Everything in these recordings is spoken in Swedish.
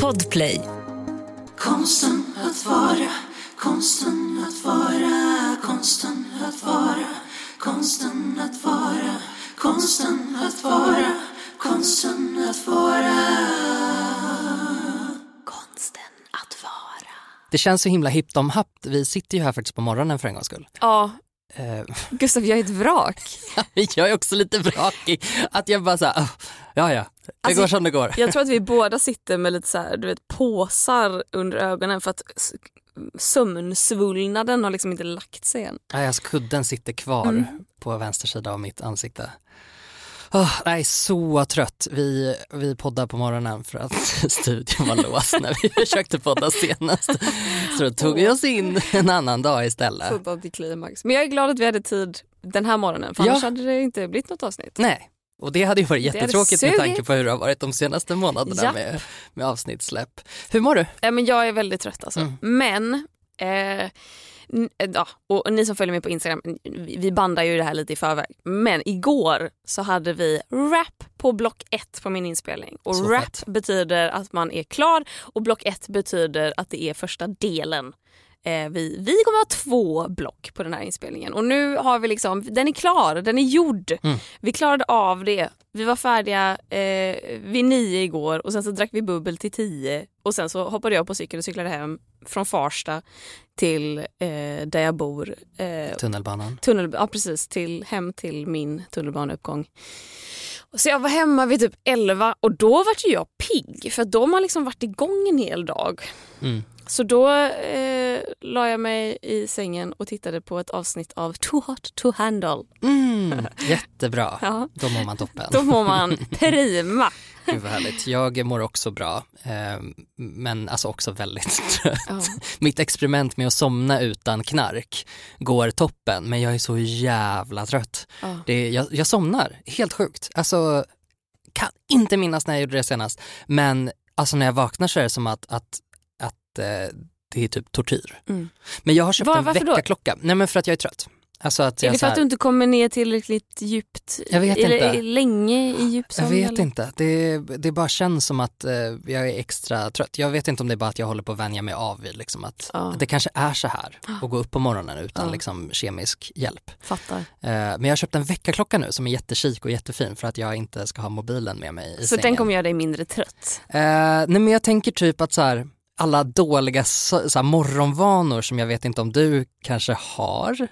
Podplay. Konsten att vara, konsten att vara, konsten att vara, konsten att vara, konsten att vara, konsten att vara. Konsten att vara. Det känns så himla hippt om happt. Vi sitter ju här faktiskt på morgonen för en gångs skull. Ja, Eh, Gustav jag är ett vrak. jag är också lite vrakig. Att jag bara såhär, ja ja, det Alltså, går som det går. Jag tror att vi båda sitter med lite så här, du vet, påsar under ögonen för att sömnsvullnaden har liksom inte lagt sig än. Nej, alltså kudden sitter kvar Mm. på vänster sida av mitt ansikte. Oh, nej, så trött. Vi, vi poddar på morgonen för att studion var låst när vi försökte podda senast. Så då tog vi oss in en annan dag istället. Food antiklimax. Men jag är glad att vi hade tid den här morgonen för Ja. annars hade det inte blivit något avsnitt. Nej, och det hade ju varit jättetråkigt med tanke på hur det har varit de senaste månaderna Ja. med, med avsnittssläpp. Hur mår du? Ja, men jag är väldigt trött alltså. Mm. Men, eh, n- ja, och ni som följer mig på Instagram, vi bandar ju det här lite i förväg. Men igår så hade vi rap på block ett på min inspelning. Och Så rap fett. betyder att man är klar och block ett betyder att det är första delen. Eh, vi, vi kommer ha två block på den här inspelningen och nu har vi liksom, den är klar, den är gjord. Mm. Vi klarade av det. Vi var färdiga eh, vid nio igår och sen så drack vi bubbel till tio och sen så hoppade jag på cykeln och cyklade hem från Farsta till eh, där jag bor. Eh, Tunnelbanan. tunnel, ja, precis, till, hem till min tunnelbaneuppgång. Så jag var hemma vid typ 11 och då var ju jag pigg för då har liksom varit igång en hel dag. Mm. Så då eh, la jag mig i sängen och tittade på ett avsnitt av Too Hot To Handle. Mm, jättebra. Ja, Då mår man toppen. då mår man prima. Gud vad härligt. Jag mår också bra, eh, men alltså också väldigt trött. Ja. Mitt experiment med att somna utan knark går toppen, men jag är så jävla trött. Ja. Det, jag, jag somnar, helt sjukt. Alltså, kan inte minnas när jag gjorde det senast, men alltså när jag vaknar så är det som att, att, det är typ tortyr. Mm. Men jag har köpt Var- en väckarklocka. Nej men för att jag är trött. Alltså att Är det för här- att du inte kommer ner tillräckligt djupt? Jag vet eller inte. länge i djup Jag vet eller? inte, det, det bara känns som att eh, jag är extra trött. Jag vet inte om det är bara att jag håller på att vänja mig av vid liksom att Ja. det kanske är så här att gå upp på morgonen utan Ja. liksom kemisk hjälp. Fattar. Eh, men jag har köpt en väckarklocka nu som är jättechic och jättefin för att jag inte ska ha mobilen med mig i Så sängen. den kommer göra dig mindre trött? Eh, nej men jag tänker typ att så här, alla dåliga så, så morgonvanor som jag vet inte om du kanske har.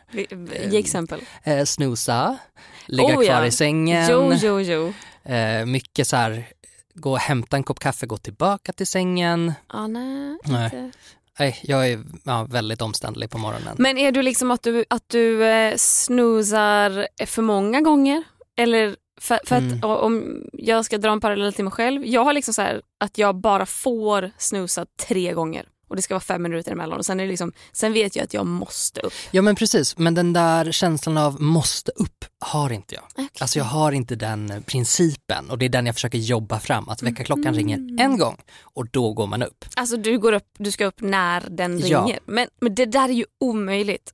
Ge exempel. Eh, snusa, ligga Oh, kvar ja. i sängen. Jo, jo, jo. Eh, mycket så här, gå och hämta en kopp kaffe, gå tillbaka till sängen. Ah, nej, Nej. inte. Nej, jag är ja, väldigt omständlig på morgonen. Men är du liksom att du, att du eh, snoozar för många gånger? Eller för, för Mm. att om jag ska dra en parallell till mig själv. Jag har liksom så här att jag bara får snooza tre gånger. Och det ska vara fem minuter emellan. Och sen, är det liksom, sen vet jag att jag måste upp. Ja men precis, men den där känslan av måste upp har inte jag. Okay. Alltså jag har inte den principen och det är den jag försöker jobba fram. Att väckarklockan Mhm. ringer en gång och då går man upp. Alltså du, går upp, du ska upp när den Ja. ringer. Men, men det där är ju omöjligt.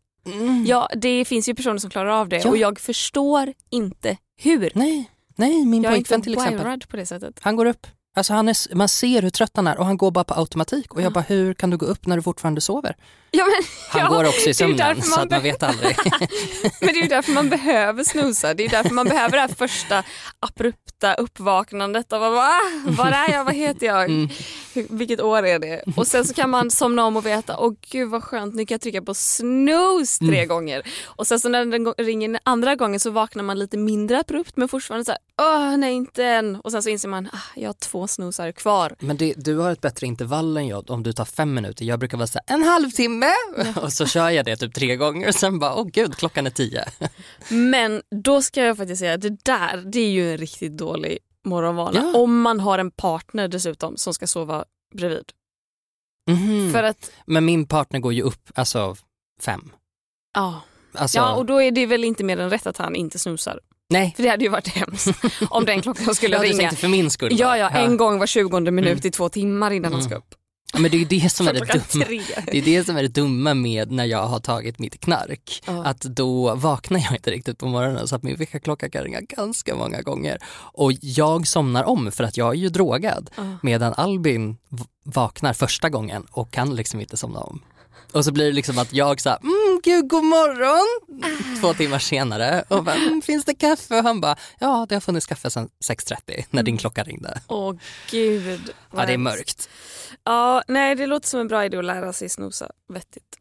Ja, det finns ju personer som klarar av det Ja. och jag förstår inte hur. Nej, nej min jag är pojkvän inte till exempel. wired på det sättet. Han går upp. Alltså han är, man ser hur trött han är och han går bara på automatik. Och jag Ja. bara, hur kan du gå upp när du fortfarande sover? Ja, men, Han ja, går också i sömnen så att man vet aldrig. Men det är ju därför man behöver snusa. Det är därför man behöver det här första abrupta uppvaknandet av Va? Var är jag? Vad heter jag? Mm. Vilket år är det? Och sen så kan man somna om och veta, åh gud vad skönt, nu kan jag trycka på snooze tre Mm. gånger. Och sen så när den ringer den andra gången så vaknar man lite mindre abrupt men fortfarande så här, åh nej inte än. Och sen så inser man, ah, jag har två snoozar kvar. Men det, du har ett bättre intervall än jag om du tar fem minuter. Jag brukar vara så här, en halvtimme och så kör jag det typ tre gånger och sen bara, åh gud klockan är tio. Men då ska jag faktiskt säga, det där det är ju en riktigt dålig morgonvana. Ja. Om man har en partner dessutom som ska sova bredvid. Mhm. För att, Men min partner går ju upp, alltså fem. ja. Alltså, ja, och då är det väl inte mer än rätt att han inte snusar. Nej, För det hade ju varit hemskt om den klockan skulle du ringa. tänkte för min skull. Ja, ja, en gång var 20 minut i två timmar innan han ska Mm. upp. Ja, Men det är det som är det dumma. tre. Det är det som är det dumma med när jag har tagit mitt knark. Ja. Att då vaknar jag inte riktigt på morgonen så att min väckarklocka kan ringa ganska många gånger. Och jag somnar om för att jag är ju drogad. Ja. Medan Albin vaknar första gången och kan liksom inte somna om. Och så blir det liksom att jag såhär, mm, gud god morgon, två timmar senare och bara, mm, finns det kaffe? Och han bara, ja det har funnits kaffe sedan 6.30 när din klocka ringde. Åh gud. vad Ja det är mörkt. Ja, nej det låter som en bra idé att lära sig snosa vettigt.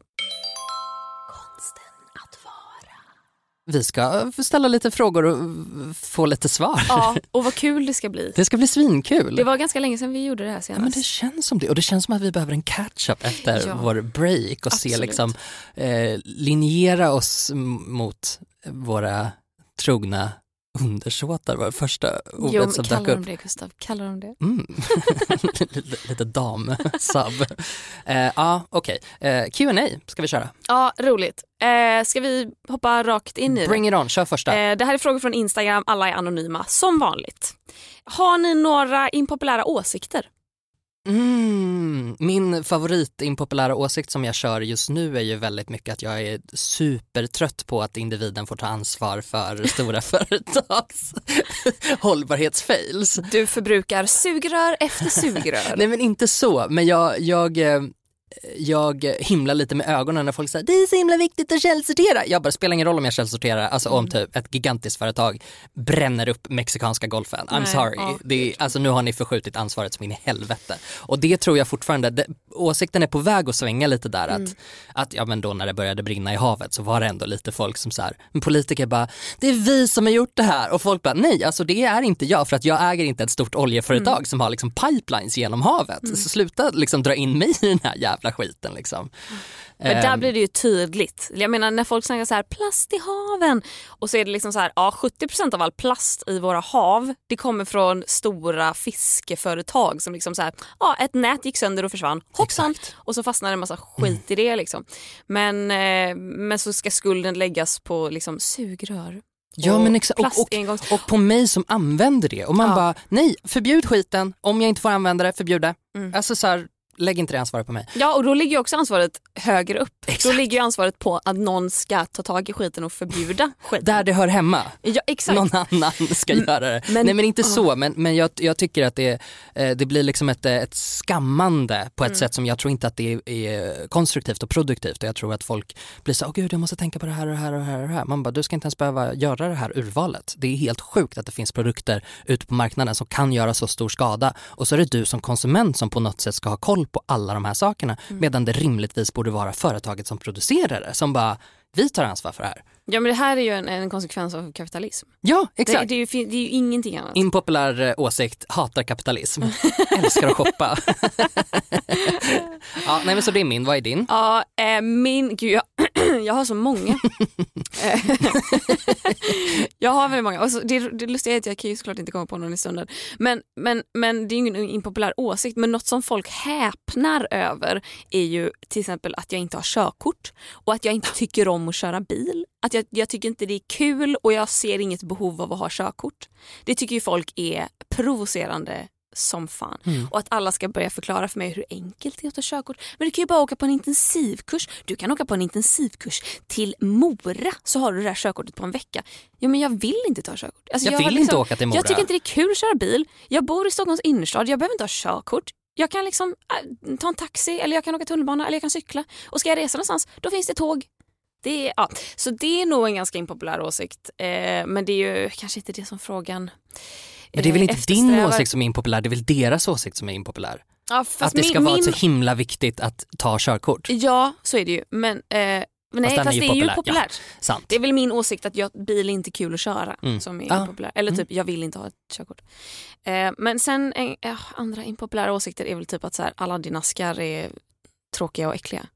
Vi ska ställa lite frågor och få lite svar. Ja, och vad kul det ska bli. Det ska bli svinkul. Det var ganska länge sedan vi gjorde det här Ja, men senast. det känns som det och det känns som att vi behöver en catch-up efter Ja. vår break och se Absolut. liksom eh, linjera oss mot våra trogna undersåtar var det första jo, ordet men som dök kallar upp. de det Gustav? Kallar de det? Mm. lite, lite dam-sub. Eh, Ja, okej. Eh, Q&A ska vi köra. Ja, roligt. Eh, ska vi hoppa rakt in i det? Bring it on, kör första. Eh, det här är frågor från Instagram, alla är anonyma som vanligt. Har ni några impopulära åsikter? Mm, min favoritimpopulära åsikt som jag kör just nu är ju väldigt mycket att jag är supertrött på att individen får ta ansvar för stora företags hållbarhetsfails. Du förbrukar sugrör efter sugrör. Nej men inte så, men jag, jag, eh, jag himlar lite med ögonen när folk säger det är så himla viktigt att källsortera. Jag bara, spelar ingen roll om jag källsorterar, alltså om typ ett gigantiskt företag bränner upp mexikanska golfen. I'm Nej, sorry. ja, det är, alltså nu har ni förskjutit ansvaret som in i helvete. Och det tror jag fortfarande, det, åsikten är på väg att svänga lite där att, att ja men då när det började brinna i havet så var det ändå lite folk som så här, politiker bara, det är vi som har gjort det här och folk bara nej alltså det är inte jag för att jag äger inte ett stort oljeföretag som har liksom pipelines genom havet. Så sluta liksom dra in mig i den här jävla skiten liksom. Men där Ehm, blir det ju tydligt. Jag menar när folk snackar så här plast i haven och så är det liksom så här ja 70% av all plast i våra hav det kommer från stora fiskeföretag som liksom så här ja ett nät gick sönder och försvann hoppsan och så fastnar det en massa skit i det liksom. Men, eh, men så ska skulden läggas på liksom sugrör. Ja och men exakt, och, och, och på mig som använder det och man Ja. bara nej förbjud skiten, om jag inte får använda det, förbjud det. Mm. Alltså så här, lägg inte det ansvaret på mig. Ja och då ligger ju också ansvaret högre upp. Då Exakt. ligger ju ansvaret på att någon ska ta tag i skiten och förbjuda skiten. Där det hör hemma. Ja exakt. någon annan ska göra det. men- Nej men inte ja. så, men, men jag, jag tycker att det, eh, det blir liksom ett, eh, ett skammande på ett Mm. sätt som jag tror inte att det är, är konstruktivt och produktivt och jag tror att folk blir så åh gud jag måste tänka på det här och det här och det här och det här. Man bara, du ska inte ens behöva göra det här urvalet. Det är helt sjukt att det finns produkter ute på marknaden som kan göra så stor skada och så är det du som konsument som på något sätt ska ha koll på alla de här sakerna Mm. medan det rimligtvis borde vara företaget som producerar det som bara, vi tar ansvar för det här. Ja men det här är ju en, en konsekvens av kapitalism. Ja, Det, exakt. det, är ju, det är ju ingenting annat. Impopulär eh, åsikt, hatar kapitalism, älskar att shoppa. ja, nej men så det är min, vad är din? Ja, eh, min, gud jag, jag har så många. Jag har väldigt många. Och så, det, det lustiga är att jag kan ju såklart inte komma på någon i stunden. Men, men, men det är ju ingen impopulär åsikt. Men något som folk häpnar över är ju till exempel att jag inte har körkort och att jag inte tycker om att köra bil. Att jag, jag tycker inte det är kul och jag ser inget behov av att ha körkort. Det tycker ju folk är provocerande som fan. Och att alla ska börja förklara för mig hur enkelt det är att ta körkort. Men du kan ju bara åka på en intensivkurs. Du kan åka på en intensivkurs till Mora så har du det här körkortet på en vecka. Ja men jag vill inte ta körkort. Alltså, Jag har vill inte åka till Mora. Jag tycker inte det är kul att köra bil. Jag bor i Stockholms innerstad, jag behöver inte ha körkort. Jag kan liksom äh, ta en taxi eller jag kan åka tunnelbana eller jag kan cykla. Och ska jag resa någonstans, då finns det tåg. Det är, ja. Så det är nog en ganska impopulär åsikt. Eh, men det är ju kanske inte det som frågan Men det är väl eh, inte din åsikt som är impopulär, det är väl deras åsikt som är impopulär? Ja, fast att det ska min, vara min, så himla viktigt att ta körkort. Ja, så är det ju. Men, eh, nej, är fast, ju det är ju populär, populärt. Sant. Det är väl min åsikt att jag, bil är inte kul att köra Mm. som är Ja. impopulär. Eller typ, jag vill inte ha ett körkort. Eh, men sen en, ja, andra impopulära åsikter är väl typ att så här, Aladdin-askar är tråkiga och äckliga.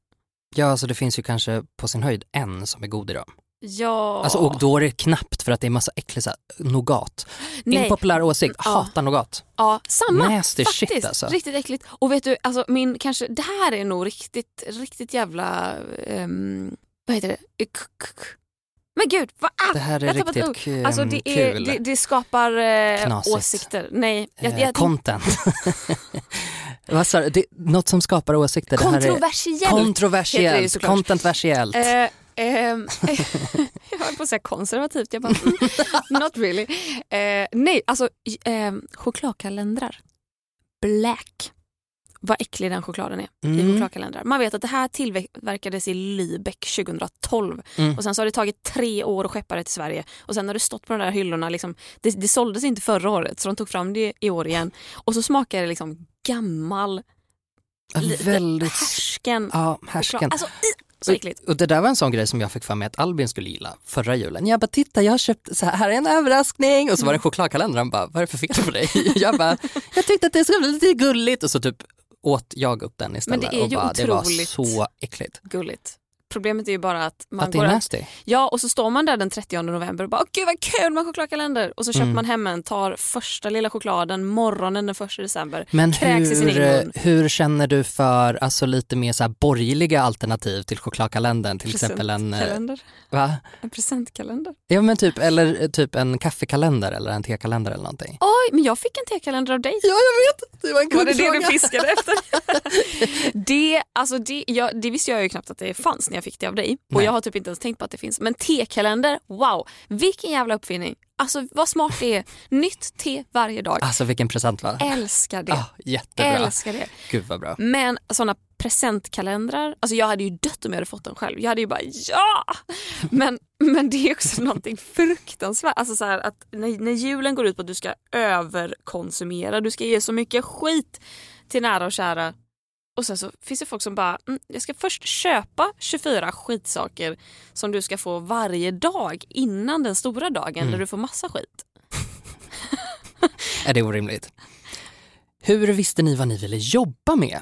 Ja, alltså det finns ju kanske på sin höjd en som är god i dem. Ja. Alltså, och då är det knappt för att det är massa äcklig så här, nougat. Nej. Impopulär åsikt, Ja. hatar nougat. Ja, samma. Nasty Faktiskt, shit alltså. riktigt äckligt. Och vet du, alltså min kanske, det här är nog riktigt, riktigt jävla, ehm, vad heter det? K- k- k- Men gud, vad ah, Det här är riktigt ord. k- Alltså det, är, kul. det, det skapar eh, Knasigt. åsikter. Nej, jag, Eh, jag, content. Vad sa du? Något som skapar åsikter. Det här är Kontroversiellt. heter det ju kontroversiellt, såklart. contentversiellt. Eh, jag höll på att säga konservativt, jag bara mm, not really. Eh, nej, alltså eh, chokladkalendrar. Black. Vad äcklig den chokladen är i Mm. chokladkalendrar. Man vet att det här tillverkades i Lübeck 2012 Mm. och sen så har det tagit tre år att skeppa det till Sverige och sen har det stått på de där hyllorna. Liksom, det, det såldes inte förra året så de tog fram det i år igen och så smakar det liksom gammal, Väldigt, härsken ja, choklad. härsken. Alltså, i, så äckligt. Och det där var en sån grej som jag fick för mig att Albin skulle gilla förra julen. Jag bara, titta jag har köpt, så här, här är en överraskning och så var det en chokladkalender. Han bara, vad är det för fel på dig? Jag bara, jag tyckte att det skulle bli lite gulligt och så typ åt jag upp den istället. Men det är och ju bara, det var otroligt så äckligt. Gulligt. Problemet är ju bara att man att det går... är nasty. Ja, och så står man där den 30 november och bara, gud vad kul med chokladkalender. Och så köper Mm. man hem en, tar första lilla chokladen morgonen den första december. Men Kräks i sin hur, egen mun. hur känner du för alltså, lite mer så här borgerliga alternativ till chokladkalendern? Till exempel en, eh, Presentkalender. va? En presentkalender. Ja men typ, eller eh, typ en kaffekalender eller en tekalender eller någonting. Oj, men jag fick en tekalender av dig. Ja jag vet, det var en Var det det du fiskade efter? det, alltså det, ja, det visste jag ju knappt att det fanns när jag fick det av dig. Och Nej. jag har typ inte ens tänkt på att det finns. Men tekalender, wow, vilken jävla uppfinning. Alltså vad smart det är. Nytt te varje dag. Alltså vilken present va? Älskar det. Ah, jättebra. Älskar det. Gud vad bra. Men såna presentkalendrar, alltså jag hade ju dött om jag hade fått den själv. Jag hade ju bara ja! Men, men det är också någonting fruktansvärt. Alltså så att när, när julen går ut på att du ska överkonsumera, du ska ge så mycket skit till nära och kära. Och sen så finns det folk som bara, mm, jag ska först köpa 24 skitsaker som du ska få varje dag innan den stora dagen Mm. när du får massa skit. Är det orimligt? Hur visste ni vad ni ville jobba med?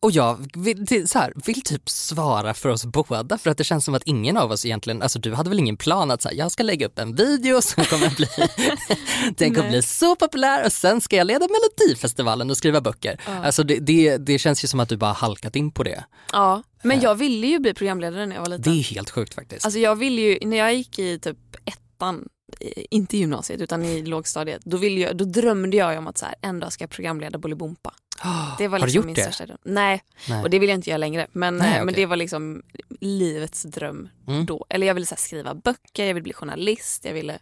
Och jag vill, så här, vill typ svara för oss båda för att det känns som att ingen av oss egentligen, alltså du hade väl ingen plan att så här, jag ska lägga upp en video som kommer bli, den kommer Nej. bli så populär och sen ska jag leda Melodifestivalen och skriva böcker. Ja. Alltså det, det, det känns ju som att du bara halkat in på det. Ja, men jag ville ju bli programledare när jag var liten. Det är helt sjukt faktiskt. Alltså jag ville ju, när jag gick i typ ettan, eh, inte i gymnasiet utan i lågstadiet, då, ville jag, då drömde jag om att så här, en dag ska jag programleda Bolibompa. Det var Har du liksom gjort min det? största dröm. Nej, Nej. och det vill jag inte göra längre. Men, Nej, eh, okej. men det var liksom livets dröm Mm. då. Eller jag ville så här, skriva böcker, jag ville bli journalist, jag ville...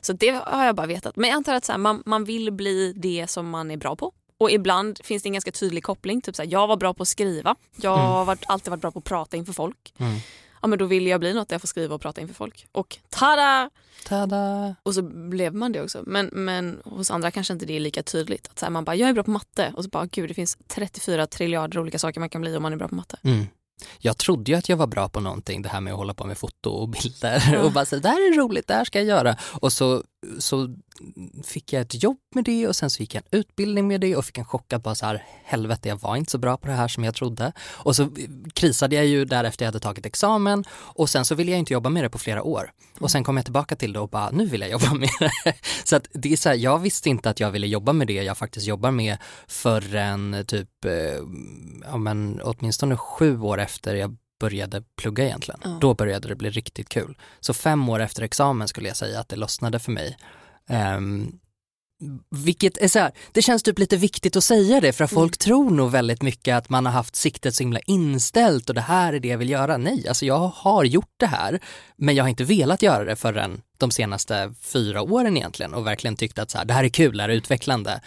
Så det har jag bara vetat. Men jag antar att så här, man, man vill bli det som man är bra på. Och ibland finns det en ganska tydlig koppling. Typ så här, jag var bra på att skriva. Jag har varit, alltid varit bra på att prata inför folk. Mm. Ja men då vill jag bli något där jag får skriva och prata inför folk. Och tada! Tada! Och så blev man det också. Men, men hos andra kanske inte det är lika tydligt. Att så här, man bara, jag är bra på matte. Och så bara, gud det finns 34 triljarder olika saker man kan bli om man är bra på matte. Mm. Jag trodde ju att jag var bra på någonting, det här med att hålla på med foto och bilder Ja. och bara säga det här är roligt, det här ska jag göra. Och så, så fick jag ett jobb med det och sen så gick jag en utbildning med det och fick en chock att bara så här, helvete jag var inte så bra på det här som jag trodde. Och så krisade jag ju därefter jag hade tagit examen och sen så ville jag inte jobba med det på flera år. Och sen kom jag tillbaka till det och bara, nu vill jag jobba med det. Så att det är så här, jag visste inte att jag ville jobba med det jag faktiskt jobbar med förrän typ, eh, ja men åtminstone sju år efter jag började plugga egentligen. Ja. Då började det bli riktigt kul. Så fem år efter examen skulle jag säga att det lossnade för mig. Ehm, vilket är så här, det känns typ lite viktigt att säga det för att folk tror nog väldigt mycket att man har haft siktet så himla inställt och det här är det jag vill göra. Nej, alltså jag har gjort det här men jag har inte velat göra det förrän de senaste fyra åren egentligen och verkligen tyckt att så här, det här är kul, det här är utvecklande.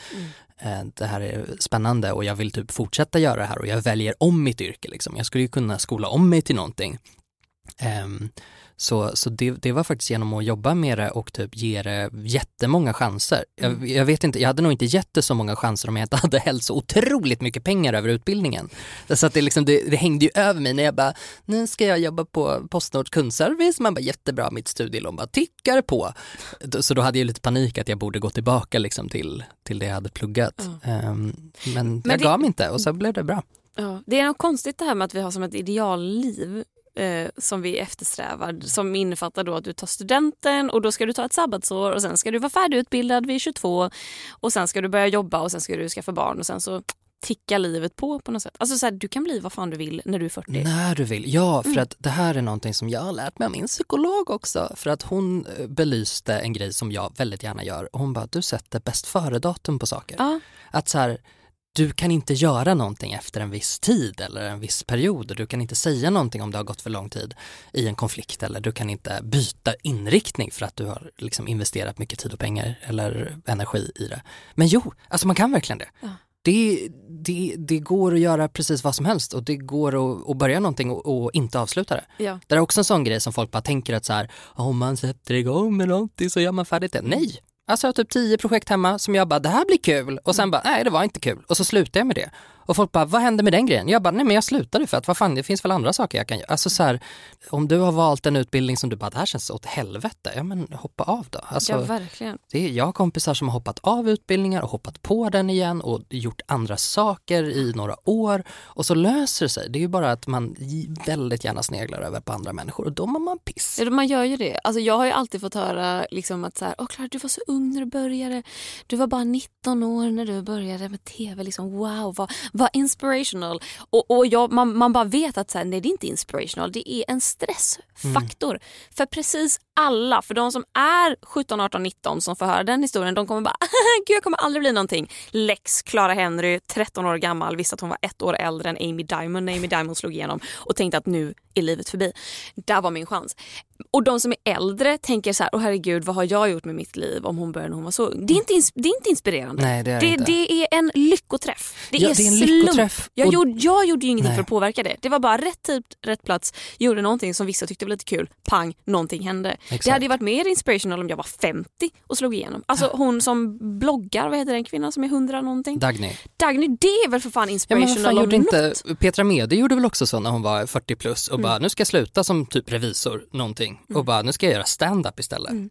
Eh, det här är spännande och jag vill typ fortsätta göra det här och jag väljer om mitt yrke liksom. Jag skulle ju kunna skola om mig till någonting. Ehm, så så det, det var faktiskt genom att jobba med det och typ ge det jättemånga chanser. Jag, jag vet inte, jag hade nog inte gett det så många chanser om jag inte hade hällt så otroligt mycket pengar över utbildningen. Så att det, liksom, det, det hängde ju över mig när jag bara, nu ska jag jobba på Postnords kundservice, man bara jättebra, mitt studielån bara tickar på. Så då hade jag lite panik att jag borde gå tillbaka liksom till, till det jag hade pluggat. Ehm, men, jag det- gav mig inte och så blev det bra. Ja. Det är något konstigt det här med att vi har som ett idealliv eh, som vi eftersträvar som innefattar då att du tar studenten och då ska du ta ett sabbatsår och sen ska du vara färdigutbildad vid 22 och sen ska du börja jobba och sen ska du skaffa barn och sen så tickar livet på på något sätt. Alltså så här, du kan bli vad fan du vill när du är 40. När du vill. Ja, för Mm. att det här är någonting som jag har lärt mig av min psykolog också. För att hon eh, belyste en grej som jag väldigt gärna gör. Hon bara, du sätter bäst före-datum på saker. Ja. Att så här, du kan inte göra någonting efter en viss tid eller en viss period och du kan inte säga någonting om det har gått för lång tid i en konflikt eller du kan inte byta inriktning för att du har liksom investerat mycket tid och pengar eller energi i det. Men jo, alltså man kan verkligen det. Ja. Det, det, det går att göra precis vad som helst och det går att, att börja någonting och, och inte avsluta det. Ja. Det är också en sån grej som folk bara tänker att så här, om man sätter igång med någonting så gör man färdigt det. Nej! Alltså jag har typ tio projekt hemma som jag bara, det här blir kul och sen bara, nej det var inte kul och så slutar jag med det. Och folk bara, vad hände med den grejen? Jag bara, nej men jag slutade för att vad fan det finns väl andra saker jag kan göra. Alltså så här, om du har valt en utbildning som du bara, det här känns åt helvete, ja men hoppa av då. Alltså, ja, verkligen. det är, jag har kompisar som har hoppat av utbildningar och hoppat på den igen och gjort andra saker i några år och så löser det sig. Det är ju bara att man väldigt gärna sneglar över på andra människor och då mår man piss. Ja, man gör ju det. Alltså, jag har ju alltid fått höra liksom att så här, Åh, Clara, du var så ung när du började. Du var bara 19 år när du började med tv. Liksom, wow, vad, vad inspirational. Och, och jag, man, man bara vet att så här, nej, det är inte inspirational. Det är en stressfaktor. För precis alla, för de som är 17, 18, 19 som får höra den historien, de kommer bara gud jag kommer aldrig bli någonting. Lex Clara Henry, 13 år gammal, visste att hon var ett år äldre än Amy Diamond när Amy Diamond slog igenom och tänkte att nu är livet förbi. Där var min chans. Och de som är äldre tänker så här, åh herregud vad har jag gjort med mitt liv om hon började när hon var så ung. Det är inte, ins- det är inte inspirerande. Nej, det är det, inte. det är en lyckoträff. Det Ja, är, det är en slump. lyckoträff. Jag, Och- gjorde, jag gjorde ju ingenting Nej. för att påverka det. Det var bara rätt tid, rätt plats. Gjorde någonting som vissa tyckte var lite kul. Pang, någonting hände. Exakt. Det hade ju varit mer inspirational om jag var 50 och slog igenom. Alltså hon som bloggar, vad heter den kvinnan som är 100 någonting? Dagny. Dagny, det är väl för fan Ja, men inspirational fan gjorde inte. Petra Mede gjorde väl också så när hon var 40 plus och Mm. bara nu ska jag sluta som typ revisor någonting och bara nu ska jag göra stand-up istället. Mm.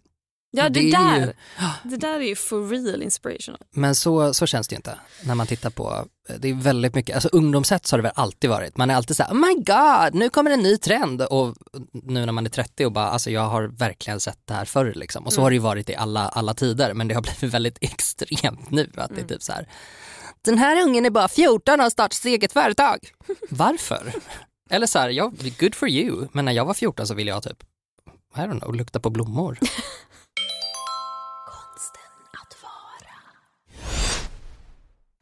Ja det, det är ju- där, det där är ju for real inspirational. Men så, så känns det ju inte när man tittar på, det är väldigt mycket, alltså ungdomshets har det väl alltid varit. Man är alltid såhär, oh my god, nu kommer en ny trend och nu när man är 30 och bara, alltså jag har verkligen sett det här förr liksom. Och så Mm. har det ju varit i alla, alla tider men det har blivit väldigt extremt nu att det är typ så här. den här ungen är bara 14 och har startat sitt eget företag. Varför? Eller så här, ja, good for you, men när jag var 14 så ville jag typ, I don't know, lukta på blommor.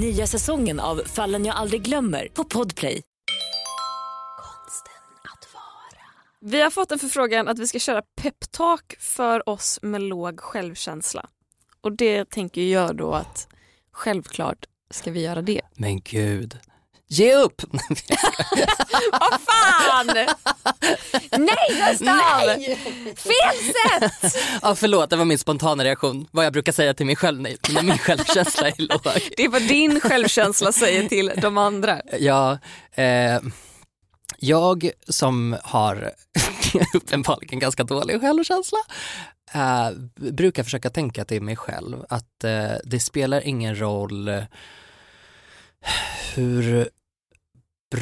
Nya säsongen av Fallen jag aldrig glömmer på Podplay. Konsten att vara. Vi har fått en förfrågan att vi ska köra peptalk för oss med låg självkänsla. Och det tänker jag då att självklart ska vi göra det. Men gud, ge upp! Vad fan! Nej Gustav! Fel sätt! Ja, förlåt, det var min spontana reaktion. Vad jag brukar säga till mig själv när när min självkänsla är låg. Det är vad din självkänsla säger till de andra. Ja, eh, jag som har uppenbarligen ganska dålig självkänsla eh, brukar försöka tänka till mig själv att eh, det spelar ingen roll hur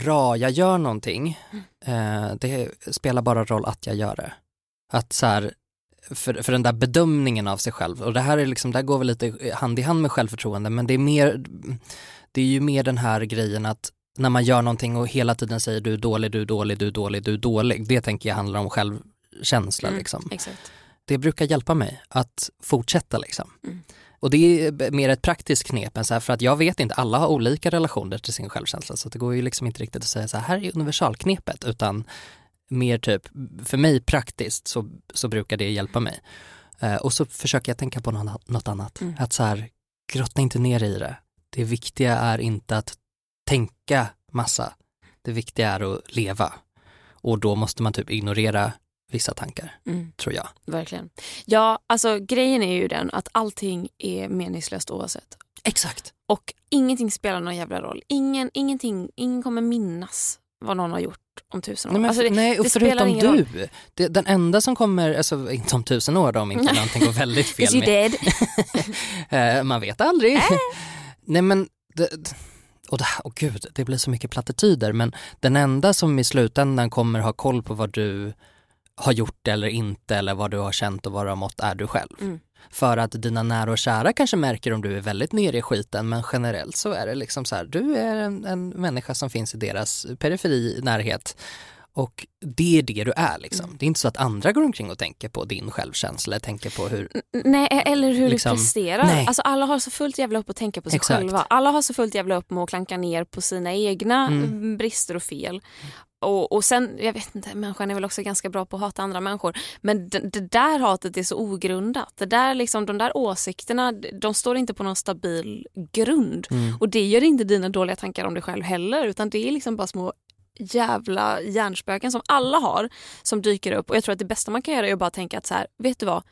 bra jag gör någonting. Eh, det spelar bara roll att jag gör det. Att så här, för, för den där bedömningen av sig själv, och det här är liksom, det här går väl lite hand i hand med självförtroende, men det är mer, det är ju mer den här grejen att när man gör någonting och hela tiden säger du är dålig, du är dålig, du är dålig, du är dålig. Det tänker jag handlar om självkänsla Mm, liksom. Exakt. Det brukar hjälpa mig att fortsätta liksom. Mm. Och det är mer ett praktiskt knep än så här, för att jag vet inte, alla har olika relationer till sin självkänsla så det går ju liksom inte riktigt att säga så här, här är universalknepet utan mer typ, för mig praktiskt så, så brukar det hjälpa mig. Eh, och så försöker jag tänka på något, något annat, Mm. att så här, grotta inte ner i det. Det viktiga är inte att tänka massa, det viktiga är att leva. Och då måste man typ ignorera vissa tankar, Mm, tror jag. verkligen. Ja, alltså grejen är ju den att allting är meningslöst oavsett. Exakt. Och ingenting spelar någon jävla roll. Ingen, ingenting, ingen kommer minnas vad någon har gjort om tusen år. Nej, men, alltså det, nej och förutom du, det, den enda som kommer, alltså inte om tusen år då, om inte någonting går väldigt fel Is you dead? Eh, man vet aldrig. nej men, det, och det, åh gud, det blir så mycket plattityder men den enda som i slutändan kommer ha koll på vad du har gjort eller inte eller vad du har känt och vad du har mått är du själv. Mm. För att dina nära och kära kanske märker om du är väldigt nere i skiten men generellt så är det liksom så här, du är en, en människa som finns i deras periferi, närhet och det är det du är liksom. Mm. Det är inte så att andra går omkring och tänker på din självkänsla, tänker på hur, Nej, eller hur Liksom, du presterar. nej. Alltså, alla har så fullt jävla upp att tänka på sig Exakt. själva. Alla har så fullt jävla upp med att klanka ner på sina egna Mm. mm, brister och fel. Och, och sen, jag vet inte, människan är väl också ganska bra på att hata andra människor. Men det, det där hatet är så ogrundat. Det där, liksom, de där åsikterna, de står inte på någon stabil grund. Mm. Och det gör inte dina dåliga tankar om dig själv heller. Utan det är liksom bara små jävla hjärnspöken som alla har som dyker upp. Och jag tror att det bästa man kan göra är att bara tänka att så här, vet du vad?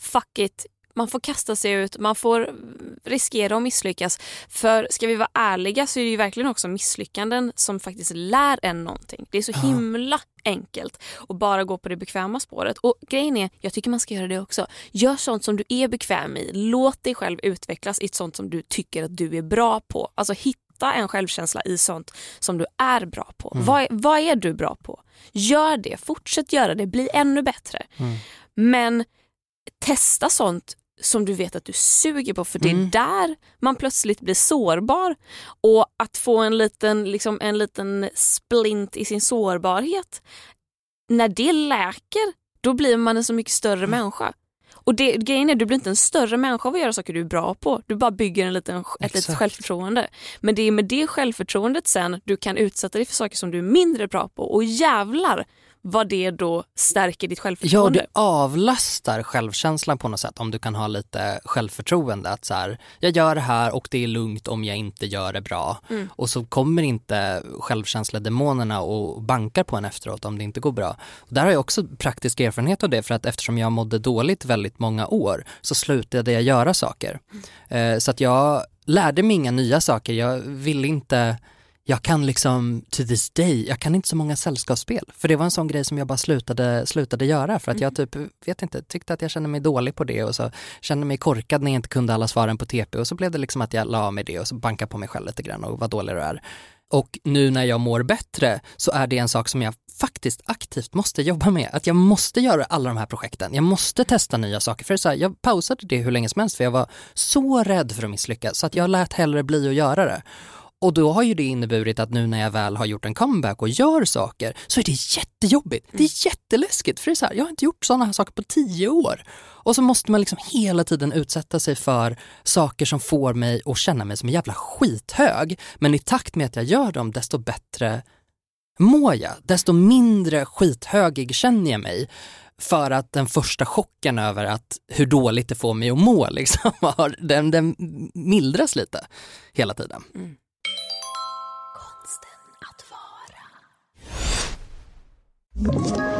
Fuck it. Man får kasta sig ut, man får riskera att misslyckas. För ska vi vara ärliga så är det ju verkligen också misslyckanden som faktiskt lär en någonting. Det är så himla enkelt att bara gå på det bekväma spåret. Och grejen är, jag tycker man ska göra det också. Gör sånt som du är bekväm i. Låt dig själv utvecklas i sånt som du tycker att du är bra på. Alltså hitta en självkänsla i sånt som du är bra på. Vad, är- vad är du bra på? Gör det, fortsätt göra det, bli ännu bättre. Men testa sånt som du vet att du suger på för det är Mm. där man plötsligt blir sårbar. Och att få en liten, liksom en liten splint i sin sårbarhet, när det läker då blir man en så mycket större människa. Och det, grejen är du blir inte en större människa av att göra saker du är bra på. Du bara bygger en liten, ett litet självförtroende. Men det är med det självförtroendet sen du kan utsätta dig för saker som du är mindre bra på. Och jävlar vad det då stärker ditt Ja, självförtroende. du avlastar självkänslan på något sätt om du kan ha lite självförtroende. Att så här, jag gör det här och det är lugnt om jag inte gör det bra. Mm. Och så kommer inte självkänsledemonerna och bankar på en efteråt om det inte går bra. Och där har jag också praktisk erfarenhet av det för att eftersom jag mådde dåligt väldigt många år så slutade jag göra saker. Eh, så att jag lärde mig inga nya saker. Jag ville inte jag kan liksom to this day, jag kan inte så många sällskapsspel. För det var en sån grej som jag bara slutade, slutade göra för att jag typ, vet inte, tyckte att jag kände mig dålig på det och så kände mig korkad när jag inte kunde alla svaren på TP och så blev det liksom att jag la av med det och så bankade på mig själv lite grann och vad dålig du är. Och nu när jag mår bättre så är det en sak som jag faktiskt aktivt måste jobba med. Att jag måste göra alla de här projekten. Jag måste testa nya saker. För så här, jag pausade det hur länge som helst för jag var så rädd för att misslyckas så att jag lät hellre bli att göra det. Och då har ju det inneburit att nu när jag väl har gjort en comeback och gör saker så är det jättejobbigt. Det är jätteläskigt för det är så här, jag har inte gjort sådana här saker på tio år. Och så måste man liksom hela tiden utsätta sig för saker som får mig att känna mig som en jävla skithög. Men i takt med att jag gör dem desto bättre mår jag. Desto mindre skithögig känner jag mig. För att den första chocken över att hur dåligt det får mig att må liksom, den, den mildras lite hela tiden. Mm. Ett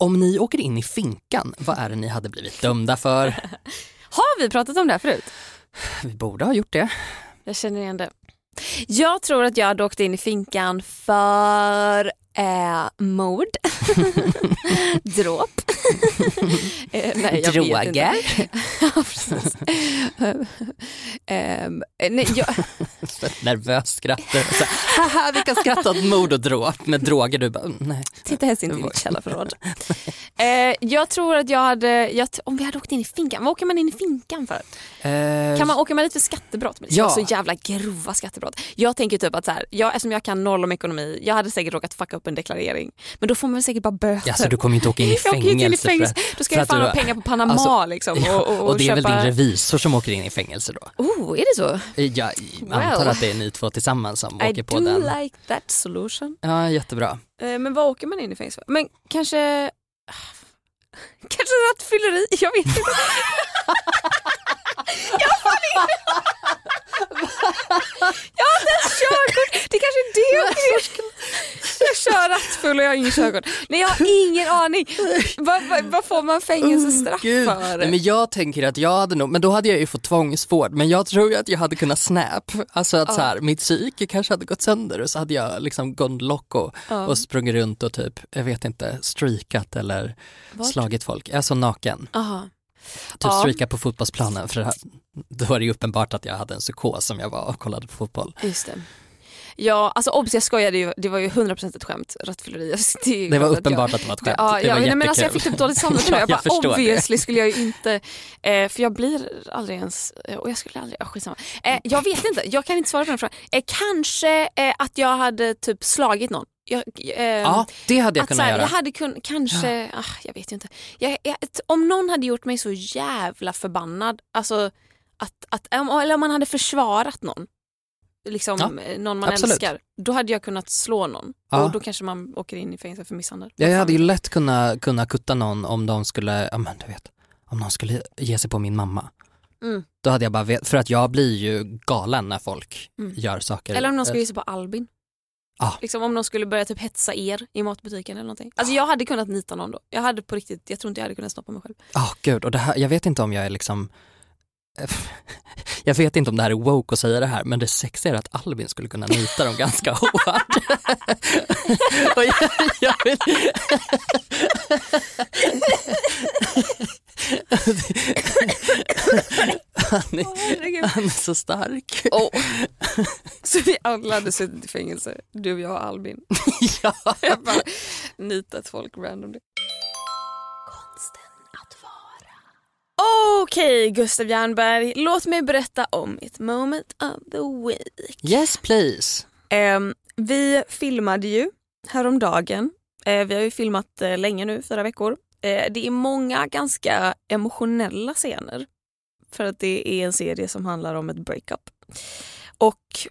Om ni åker in i finkan, vad är det ni hade blivit dömda för? Har vi pratat om det här förut? Vi borde ha gjort det. Jag känner igen det. Jag tror att jag hade åkt in i finkan för eh, mord, dråp. eh, nej, jag Droger. ja. Ehm, nej, jag, nervöst skratt. Haha, vi kan skratta åt mord och dråp med droger. Du bara, mm, nej. titta helst inte i mitt källarförråd. Eh, jag tror att jag hade, jag, om vi hade åkt in i finkan, vad åker man in i finkan för? Eh, Kan man åka med dit för skattebrott? Men det Ja. så jävla grova skattebrott. Jag tänker typ att så här, jag, eftersom jag kan noll om ekonomi, jag hade säkert råkat fucka upp en deklarering. Men då får man säkert bara böter. Alltså du kommer inte åka in i inte in i fängelse. fängelse. för- Då ska jag fan du ha pengar på Panama Alltså, liksom. Ja, Och, och, och det är köpa... väl din revisor som åker in i fängelse då? Oh, är det så? Jag antar Well. att det är ni två tillsammans som I åker på do den. like that solution. Ja, jättebra. Eh, men vad åker man in i fängelse för? Men kanske... Kanske rattfylleri? Jag vet inte. jag har fan ingen... Jag har inte ens körkort! Det kanske är det jag vill. Jag kör rattfull och jag har ingen körkort. Nej jag har ingen aning. Vad, vad, vad får man fängelsestraff Gud. för? Nej, men jag tänker att jag hade nog, men då hade jag ju fått tvångsvård, men jag tror ju att jag hade kunnat snap, alltså att så här, mitt psyke kanske hade gått sönder och så hade jag liksom gone loco och sprungit runt och typ, jag vet inte, streakat eller slagit folk, jag är så naken. Aha. Typ Ja. streaka på fotbollsplanen för då var det ju uppenbart att jag hade en psykos som jag var och kollade på fotboll. Just det. Ja, alltså obs jag skojade ju, det var ju 100% ett skämt, rattfylleri. Alltså, ju Det var uppenbart jag, att det var ett skämt, Ja, det ja, var nej, men alltså jag fick typ dåligt samvete nu. Ja, Jag jag bara förstår det. obviously skulle jag ju inte, eh, för jag blir aldrig ens, eh, och jag skulle aldrig, oh, skitsamma. Eh, jag vet inte, jag kan inte svara på den frågan. Eh, kanske eh, att jag hade typ slagit någon. Jag, eh, Ja, det hade jag att, kunnat här, göra. Jag hade kunnat, kanske, ah, jag vet ju inte. Jag, jag, om någon hade gjort mig så jävla förbannad, alltså att, att, eller om man hade försvarat någon, liksom Ja, eh, någon man absolut. älskar, då hade jag kunnat slå någon. Ja. Och då kanske man åker in i fängelse för misshandel. Jag hade ju lätt kunnat kunna kutta någon om de skulle, ja men du vet, om någon skulle ge sig på min mamma. Mm. Då hade jag bara vet, för att jag blir ju galen när folk Mm. gör saker. Eller om någon skulle Eh, ge sig på Albin. Ja. Liksom om någon skulle börja typ hetsa er i matbutiken eller någonting. Alltså jag hade kunnat nita någon då. Jag hade på riktigt, jag tror inte jag hade kunnat stoppa mig själv. Ja, gud, och det här, jag vet inte om jag är liksom jag vet inte om det här är woke att säga det här, men det sexiga är att Albin skulle kunna nita dem ganska hårt. och jag, jag vill... han, är, han är så stark. Oh. Så vi alla hade suttit i fängelse, du, jag och Albin. ja. Jag bara nitat folk randomly. Okej Gustav Jernberg, låt mig berätta om mitt moment of the week. Yes please. Ehm, vi filmade ju häromdagen. Eh, vi har ju filmat eh, länge nu, fyra veckor. Eh, det är många ganska emotionella scener. För att det är en serie som handlar om ett breakup. Och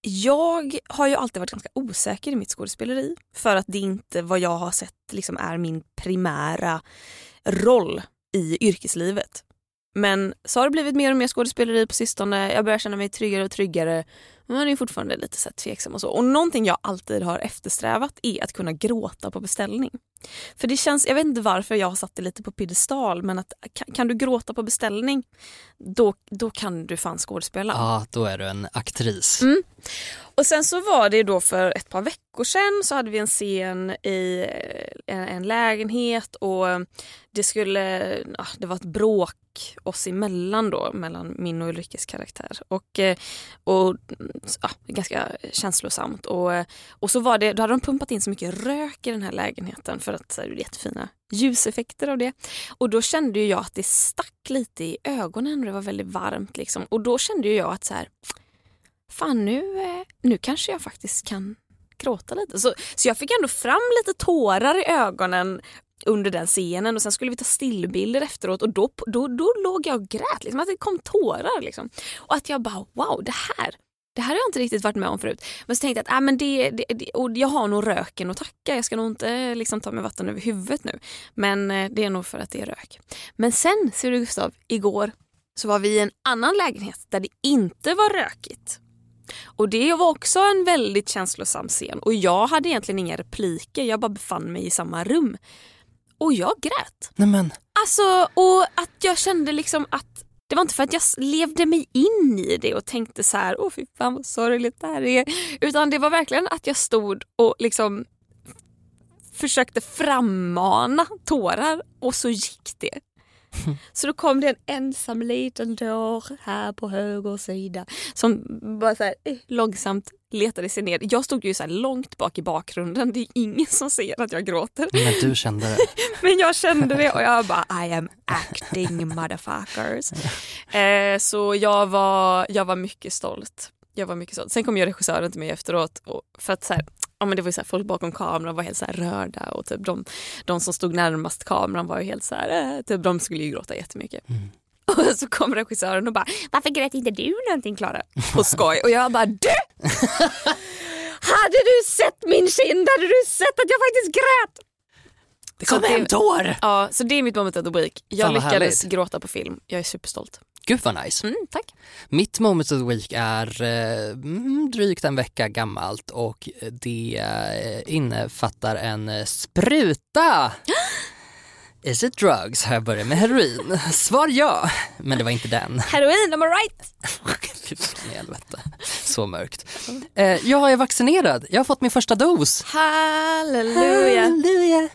jag har ju alltid varit ganska osäker i mitt skådespeleri. För att det inte vad jag har sett liksom är min primära roll i yrkeslivet. Men så har det blivit mer och mer skådespeleri på sistone. Jag börjar känna mig tryggare och tryggare. Men man är fortfarande lite så tveksam och så. Och någonting jag alltid har eftersträvat är att kunna gråta på beställning. För det känns, jag vet inte varför jag har satt det lite på piedestal men att kan, kan du gråta på beställning då, då kan du fan skådespela. Ja, då är du en aktris. Mm. Och sen så var det då för ett par veckor sedan så hade vi en scen i eh, en, en lägenhet och det skulle, ja, det var ett bråk oss emellan då, mellan min och Ulrikes karaktär. Och, eh, och ja, ganska känslosamt. Och, och så var det, då hade de pumpat in så mycket rök i den här lägenheten för att så här, det är jättefina ljuseffekter av det. Och då kände jag att det stack lite i ögonen och det var väldigt varmt. Liksom. Och då kände jag att så här, fan nu, eh, nu kanske jag faktiskt kan gråta lite. Så, så jag fick ändå fram lite tårar i ögonen under den scenen och sen skulle vi ta stillbilder efteråt och då, då, då låg jag och grät. Liksom, att det kom tårar. Liksom. Och att jag bara wow, det här det här har jag inte riktigt varit med om förut. Men så tänkte jag att äh, men det, det, det, och jag har nog röken att tacka. Jag ska nog inte liksom, ta mig vatten över huvudet nu. Men eh, det är nog för att det är rök. Men sen, ser du Gustav, igår så var vi i en annan lägenhet där det inte var rökigt. Och det var också en väldigt känslosam scen. Och jag hade egentligen inga repliker, jag bara befann mig i samma rum. Och jag grät. Nej men, Alltså, och att jag kände liksom att det var inte för att jag levde mig in i det och tänkte så här, åh fy fan vad sorgligt det här är. Utan det var verkligen att jag stod och liksom försökte frammana tårar och så gick det. Så då kom det en ensam liten tår här på höger sida som bara så här, eh, långsamt letade sig ner. Jag stod ju så långt bak i bakgrunden. Det är ingen som ser att jag gråter. men du kände det. Men jag kände det och jag bara I am acting motherfuckers. Eh, så jag var, jag var mycket stolt. Jag var mycket stolt. Sen kom ju regissören till mig efteråt och för att så här, ja, men det var så här, folk bakom kameran var helt så rörda och typ de, de som stod närmast kameran var ju helt så här, eh, typ, de skulle ju gråta jättemycket. Och så kom regissören och bara “Varför grät inte du någonting Klara?” på skoj. Och jag bara “Du! Hade du sett min kind hade du sett att jag faktiskt grät!” Det Så kom en tår! Ja, så det är mitt moment of the week. Jag Fan, lyckades härligt. gråta på film. Jag är superstolt. Gud vad nice. Mm, tack. Mitt moment of the week är eh, mm, drygt en vecka gammalt och det eh, innefattar en spruta. Is it drugs? Har jag börjat med heroin? Svar ja, men det var inte den. Heroin, am I right? Fy fan i helvete. Så mörkt. Eh, jag är vaccinerad, jag har fått min första dos. Halleluja. Halleluja.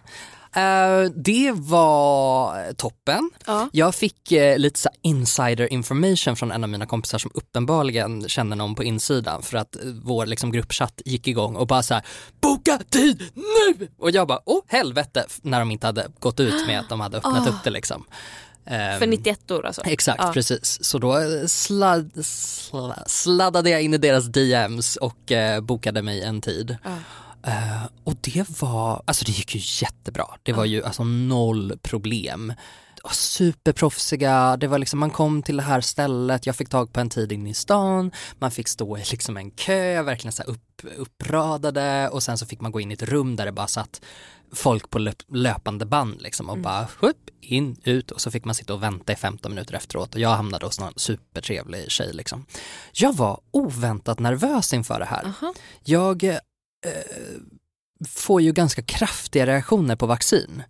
Eh, det var toppen. Ja. Jag fick eh, lite så insider information från en av mina kompisar som uppenbarligen känner någon på insidan för att eh, vår liksom, gruppchatt gick igång och bara så här boka tid nu! Och jag bara åh helvete när de inte hade gått ut med att de hade öppnat upp det liksom. Ehm, För 91 år alltså. Exakt, Ja. precis. Så då sladd, sla- sladdade jag in i deras DMs och bokade mig en tid. Eh, och det var, alltså det gick ju jättebra. Det var ju alltså noll problem. Superproffsiga, det var liksom, man kom till det här stället, jag fick tag på en tid inne i stan, man fick stå i liksom en kö, verkligen så upp, uppradade. Och sen så fick man gå in i ett rum där det bara satt folk på löp, löpande band liksom och bara upp, in, ut. Och så fick man sitta och vänta i 15 minuter efteråt. Och jag hamnade hos någon supertrevlig tjej liksom. Jag var oväntat nervös inför det här. Jag eh, får ju ganska kraftiga reaktioner på vaccin.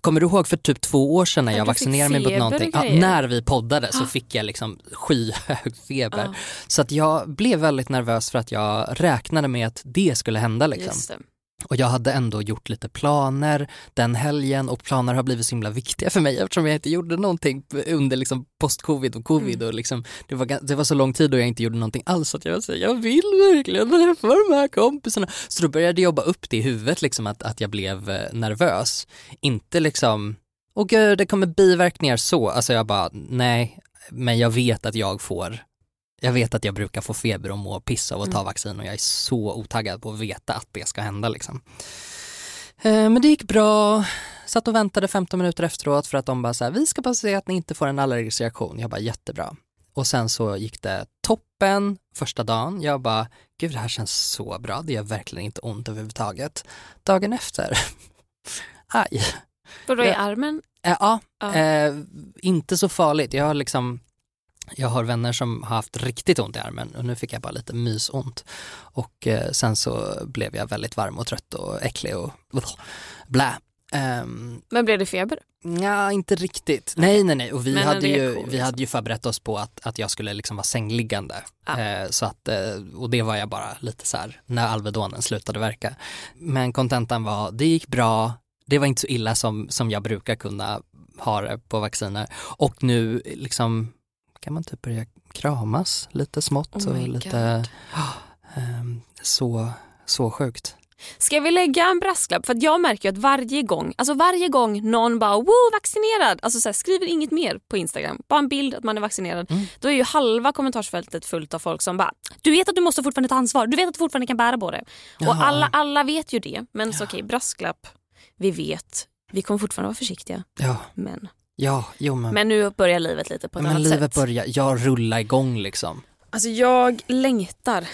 Kommer du ihåg för typ två år sedan när Ja, jag vaccinerade mig mot någonting? Ja, när vi poddade så fick jag liksom skyhög feber. Så att jag blev väldigt nervös för att jag räknade med att det skulle hända liksom. Och jag hade ändå gjort lite planer den helgen och planer har blivit så himla viktiga för mig eftersom jag inte gjorde någonting under liksom post-covid och covid och liksom, det, var, det var så lång tid och jag inte gjorde någonting alls att jag var så jag vill verkligen träffa de här kompisarna. Så då började jag jobba upp det i huvudet liksom att, att jag blev eh, nervös. Inte liksom, åh gud det kommer biverkningar så, alltså jag bara nej, men jag vet att jag får jag vet att jag brukar få feber och må piss av att ta vaccin och jag är så otaggad på att veta att det ska hända liksom. Eh, Men det gick bra, satt och väntade 15 minuter efteråt för att de bara så här, vi ska bara se att ni inte får en allergisk reaktion. Jag bara jättebra. Och sen så gick det toppen första dagen. Jag bara, gud det här känns så bra, det gör verkligen inte ont överhuvudtaget. Dagen efter, aj. Vadå i armen? Eh, ja, Ja. eh, inte så farligt. Jag har liksom jag har vänner som har haft riktigt ont i armen och nu fick jag bara lite mysont. Och eh, sen så blev jag väldigt varm och trött och äcklig och blä. Um, Men blev det feber? ja, inte riktigt. Nej, nej, nej. Och vi, Men hade ju, vi hade ju förberett oss på att, att jag skulle liksom vara sängliggande. Ja. Eh, så att, eh, och det var jag bara lite så här när Alvedonen slutade verka. Men kontentan var, det gick bra, det var inte så illa som, som jag brukar kunna ha det på vacciner. Och nu liksom kan man typ börja kramas lite smått Oh och lite ehm, så, så sjukt. Ska vi lägga en brasklapp? För jag märker att varje gång, alltså varje gång någon bara wow vaccinerad, alltså så här, skriver inget mer på Instagram, bara en bild att man är vaccinerad. Mm. Då är ju halva kommentarsfältet fullt av folk som bara du vet att du måste fortfarande ta ansvar, du vet att du fortfarande kan bära på det. Ja. Och alla, alla vet ju det, men så okej brasklapp, vi vet, vi kommer fortfarande vara försiktiga. Ja, Men, ja, jo men, men nu börjar livet lite på ett men annat livet sätt. börjar, jag rullar igång liksom. Alltså jag längtar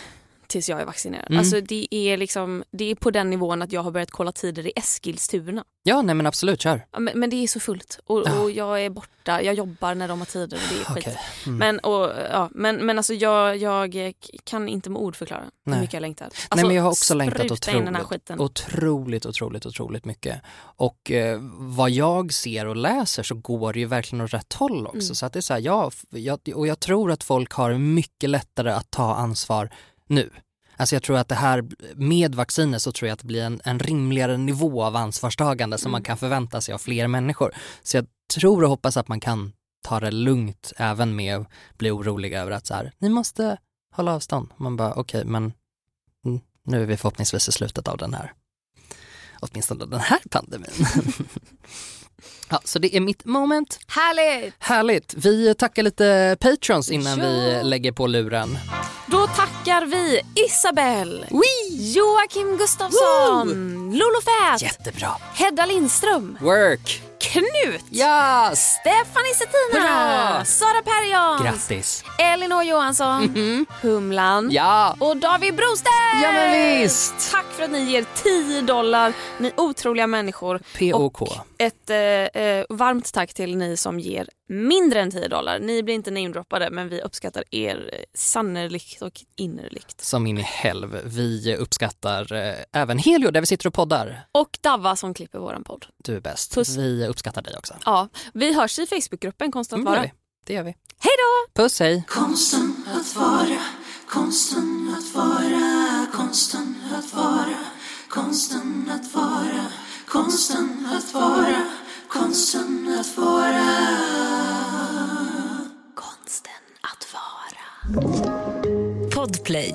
tills jag är vaccinerad. Mm. Alltså det är liksom, det är på den nivån att jag har börjat kolla tider i Eskilstuna. Ja, nej men absolut, kör. Men, men det är så fullt och, Ja. och jag är borta, jag jobbar när de har tider och det är skit. Okej. Mm. Men, och, ja, men, men alltså jag, jag kan inte med ord förklara hur Nej. mycket jag längtar. Alltså, Nej men jag har också längtat den här otroligt, otroligt, otroligt, otroligt mycket. Och eh, vad jag ser och läser så går det ju verkligen åt rätt håll också. Mm. Så att det är så här, ja, f- jag, och jag tror att folk har mycket lättare att ta ansvar nu. Alltså jag tror att det här med vacciner så tror jag att det blir en, en rimligare nivå av ansvarstagande som Mm. man kan förvänta sig av fler människor. Så jag tror och hoppas att man kan ta det lugnt även med att bli orolig över att så här, ni måste hålla avstånd. Man bara okej men mm, nu är vi förhoppningsvis i slutet av den här, åtminstone den här pandemin. ja, så det är mitt moment. Härligt! Härligt. Vi tackar lite patrons innan Ja. vi lägger på luren. Då tackar vi Isabelle, Wee! Joakim Gustafsson, Lolo Fät, Jättebra. Hedda Lindström, Work. Knut, Yes! Stephanie Settina! Sara Perjons, Grattis. Elinor Johansson, Humlan Ja. och David Brostedt! Ja men visst. Tack för att ni ger 10 dollar, ni otroliga människor. POK. Och ett eh, eh, varmt tack till ni som ger mindre än 10 dollar. Ni blir inte namedroppade men vi uppskattar er eh, sannerligt och innerligt. Som in i helv. Vi uppskattar eh, även Helio där vi sitter och poddar. Och Davva som klipper våran podd. Du är bäst. Puss. Vi uppskattar dig också. Ja, vi hörs i Facebookgruppen Konstant Mm, det, gör vara. vi. det gör vi. Hej då! Puss hej. Konsten att vara, konsten att vara, konsten att vara, konsten att vara, konsten att vara, konsten att vara. Konsten att vara. Podplay.